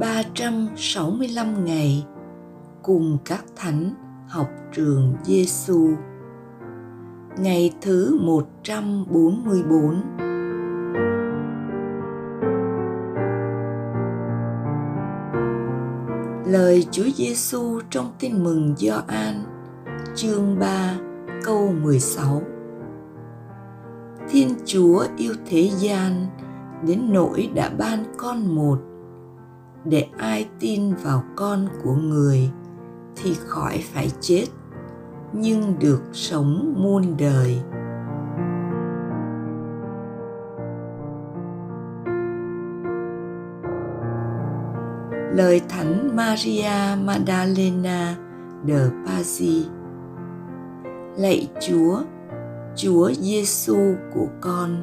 365 ngày cùng các thánh học trường Giêsu. Ngày thứ 144 Lời Chúa Giêsu trong Tin mừng Gioan, chương 3 câu 16 Thiên Chúa yêu thế gian, đến nỗi đã ban con một để ai tin vào con của người thì khỏi phải chết, nhưng được sống muôn đời. Lời thánh Maria Magdalena de Pazzi, lạy Chúa Chúa Giêsu của con,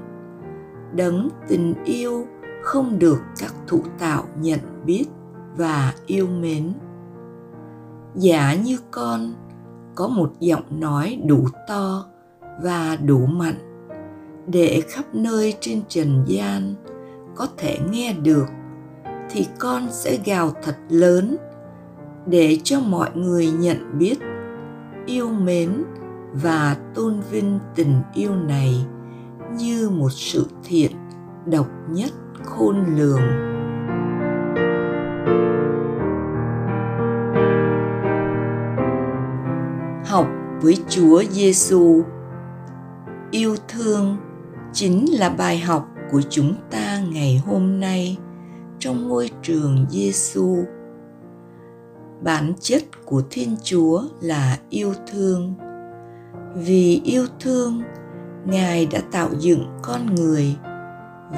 đấng tình yêu không được các thụ tạo nhận biết và yêu mến. Giả như con, có một giọng nói đủ to và đủ mạnh, để khắp nơi trên trần gian có thể nghe được, thì con sẽ gào thật lớn, để cho mọi người nhận biết, yêu mến và tôn vinh tình yêu này như một sự thiện độc nhất khôn lường học với Chúa Giêsu. Yêu thương chính là bài học của chúng ta ngày hôm nay trong ngôi trường Giêsu. Bản chất của Thiên Chúa là yêu thương. Vì yêu thương, Ngài đã tạo dựng con người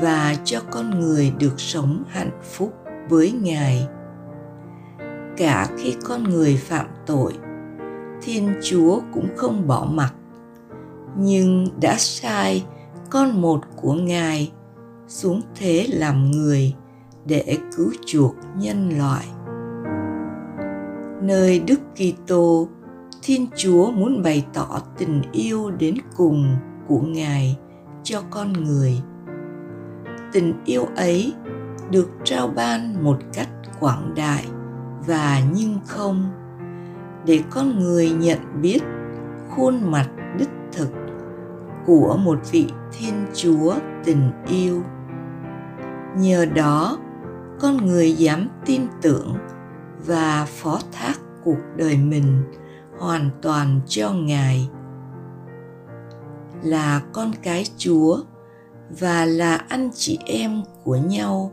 và cho con người được sống hạnh phúc với ngài. Cả khi con người phạm tội, thiên chúa cũng không bỏ mặc. Nhưng đã sai con một của ngài xuống thế làm người để cứu chuộc nhân loại. Nơi đức kitô, thiên chúa muốn bày tỏ tình yêu đến cùng của ngài cho con người tình yêu ấy được trao ban một cách quảng đại và nhưng không. Để con người nhận biết khuôn mặt đích thực của một vị thiên chúa tình yêu, nhờ đó con người dám tin tưởng và phó thác cuộc đời mình hoàn toàn cho ngài, là con cái chúa và là anh chị em của nhau.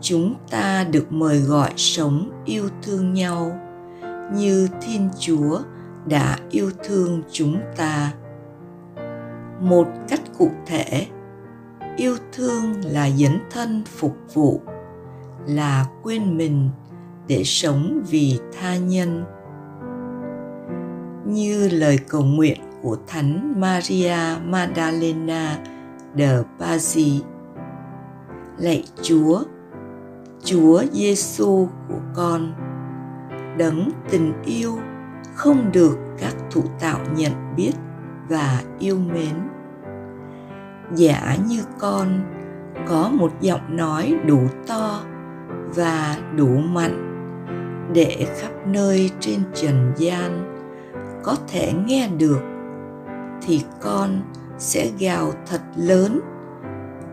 Chúng ta được mời gọi sống yêu thương nhau, như thiên chúa đã yêu thương chúng ta. Một cách cụ thể, yêu thương là dấn thân phục vụ, là quên mình để sống vì tha nhân. Như lời cầu nguyện của thánh maria magdalena de Pazzi. Lạy Chúa, Chúa Giêsu của con, đấng tình yêu không được các thụ tạo nhận biết và yêu mến. Giả như con có một giọng nói đủ to và đủ mạnh để khắp nơi trên trần gian có thể nghe được thì con sẽ gào thật lớn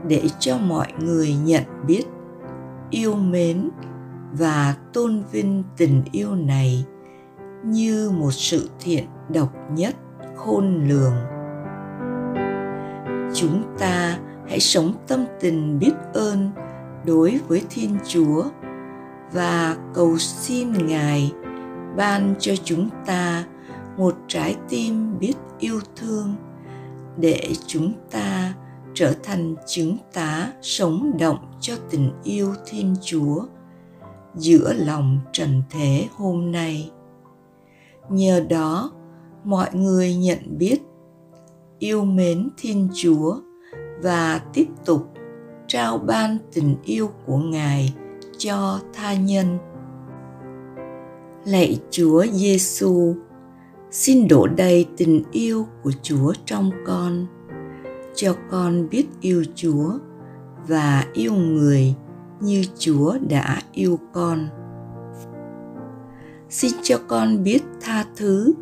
để cho mọi người nhận biết, yêu mến và tôn vinh tình yêu này như một sự thiện độc nhất, khôn lường. Chúng ta hãy sống tâm tình biết ơn đối với thiên chúa và cầu xin ngài ban cho chúng ta một trái tim biết yêu thương để chúng ta trở thành chứng tá sống động cho tình yêu thiên chúa giữa lòng trần thế hôm nay. Nhờ đó, mọi người nhận biết yêu mến thiên chúa và tiếp tục trao ban tình yêu của ngài cho tha nhân. Lạy chúa giêsu xin đổ đầy tình yêu của chúa trong con, cho con biết yêu chúa và yêu người như chúa đã yêu con. Xin cho con biết tha thứ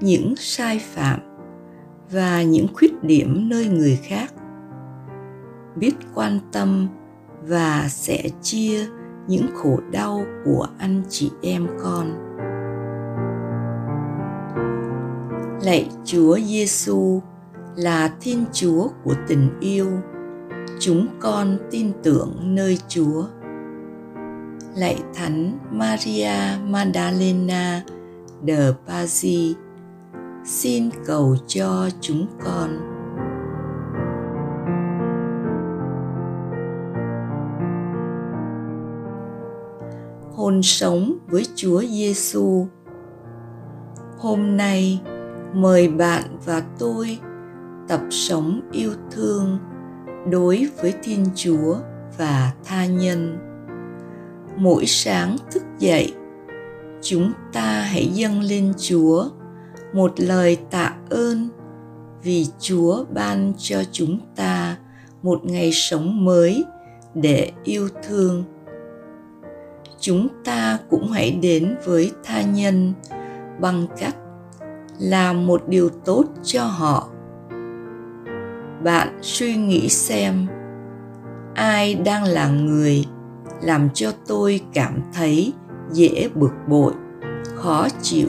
những sai phạm và những khuyết điểm nơi người khác. Biết quan tâm và sẽ chia những khổ đau của anh chị em con. Lạy chúa giêsu là thiên chúa của tình yêu. Chúng con tin tưởng nơi chúa. Lạy thánh maria magdalena de Pazzi, xin cầu cho chúng con. Hồn sống với Chúa Giêsu. Hôm nay mời bạn và tôi tập sống yêu thương đối với Thiên Chúa và tha nhân. Mỗi sáng thức dậy, chúng ta hãy dâng lên Chúa một lời tạ ơn vì Chúa ban cho chúng ta một ngày sống mới để yêu thương chúng ta cũng hãy đến với tha nhân bằng cách làm một điều tốt cho họ. Bạn suy nghĩ xem, ai đang là người làm cho tôi cảm thấy dễ bực bội, khó chịu?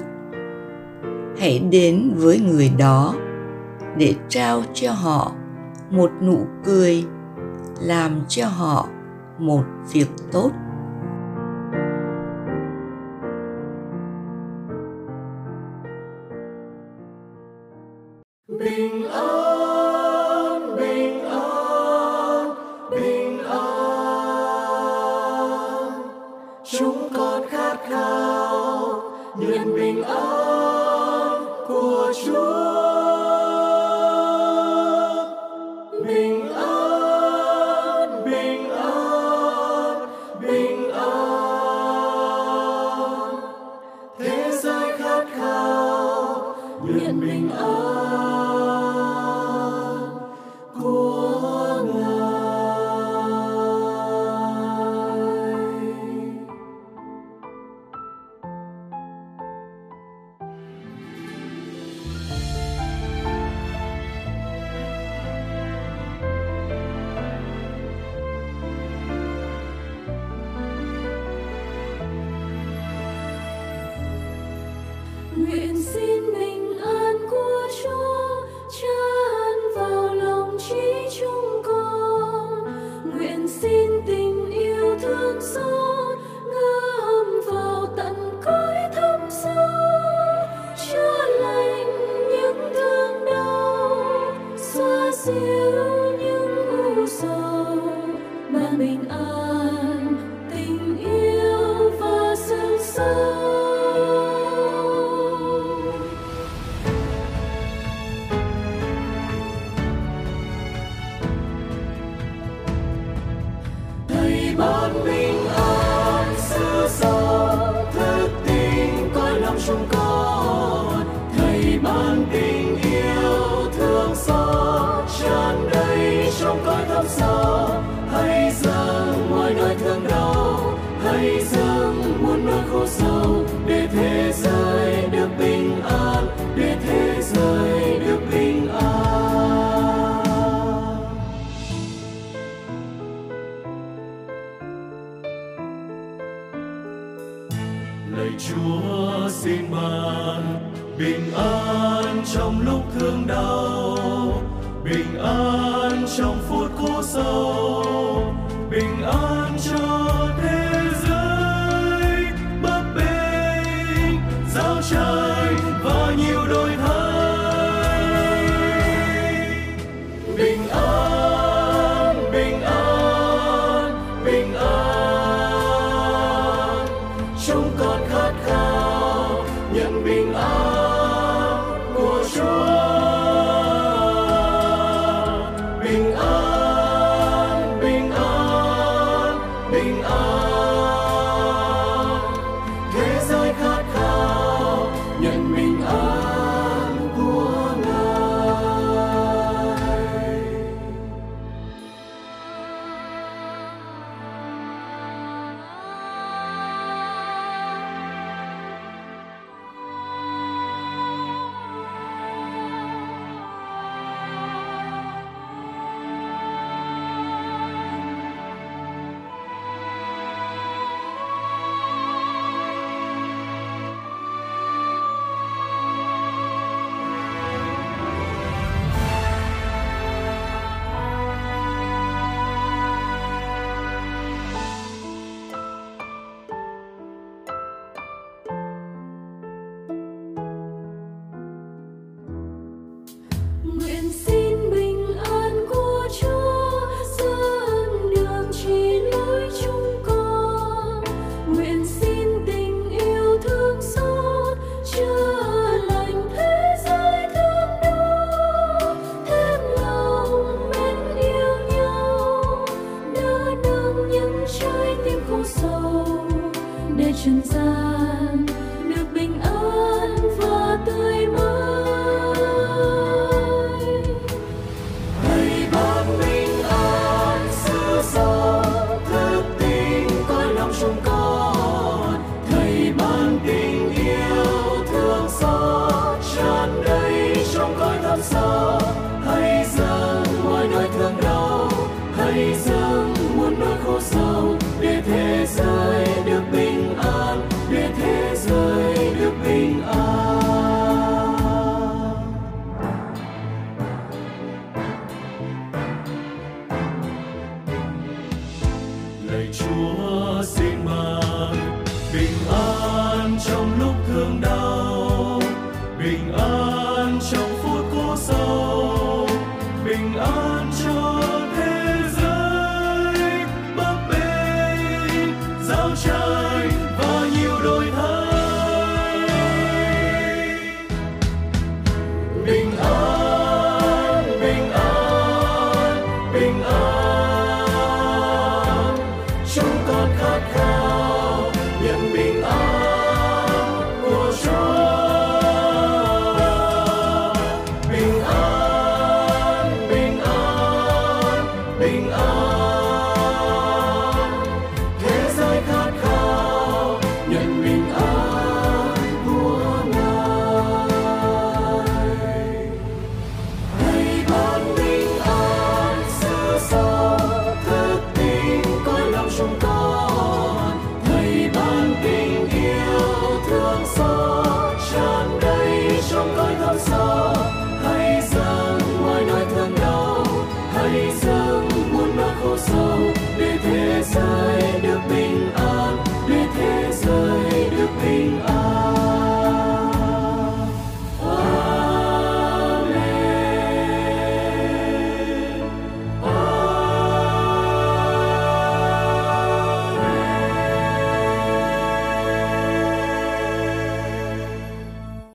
Hãy đến với người đó để trao cho họ một nụ cười, làm cho họ một việc tốt. Bình an bình an bình an. Chúng con khát khao nhận bình an của chúa. Bình an bình an bình an. Thế giới khát khao nhận bình an. Nguyện xin lạy chúa xin ban bình an trong lúc thương đau, bình an trong phút khổ sâu, bình an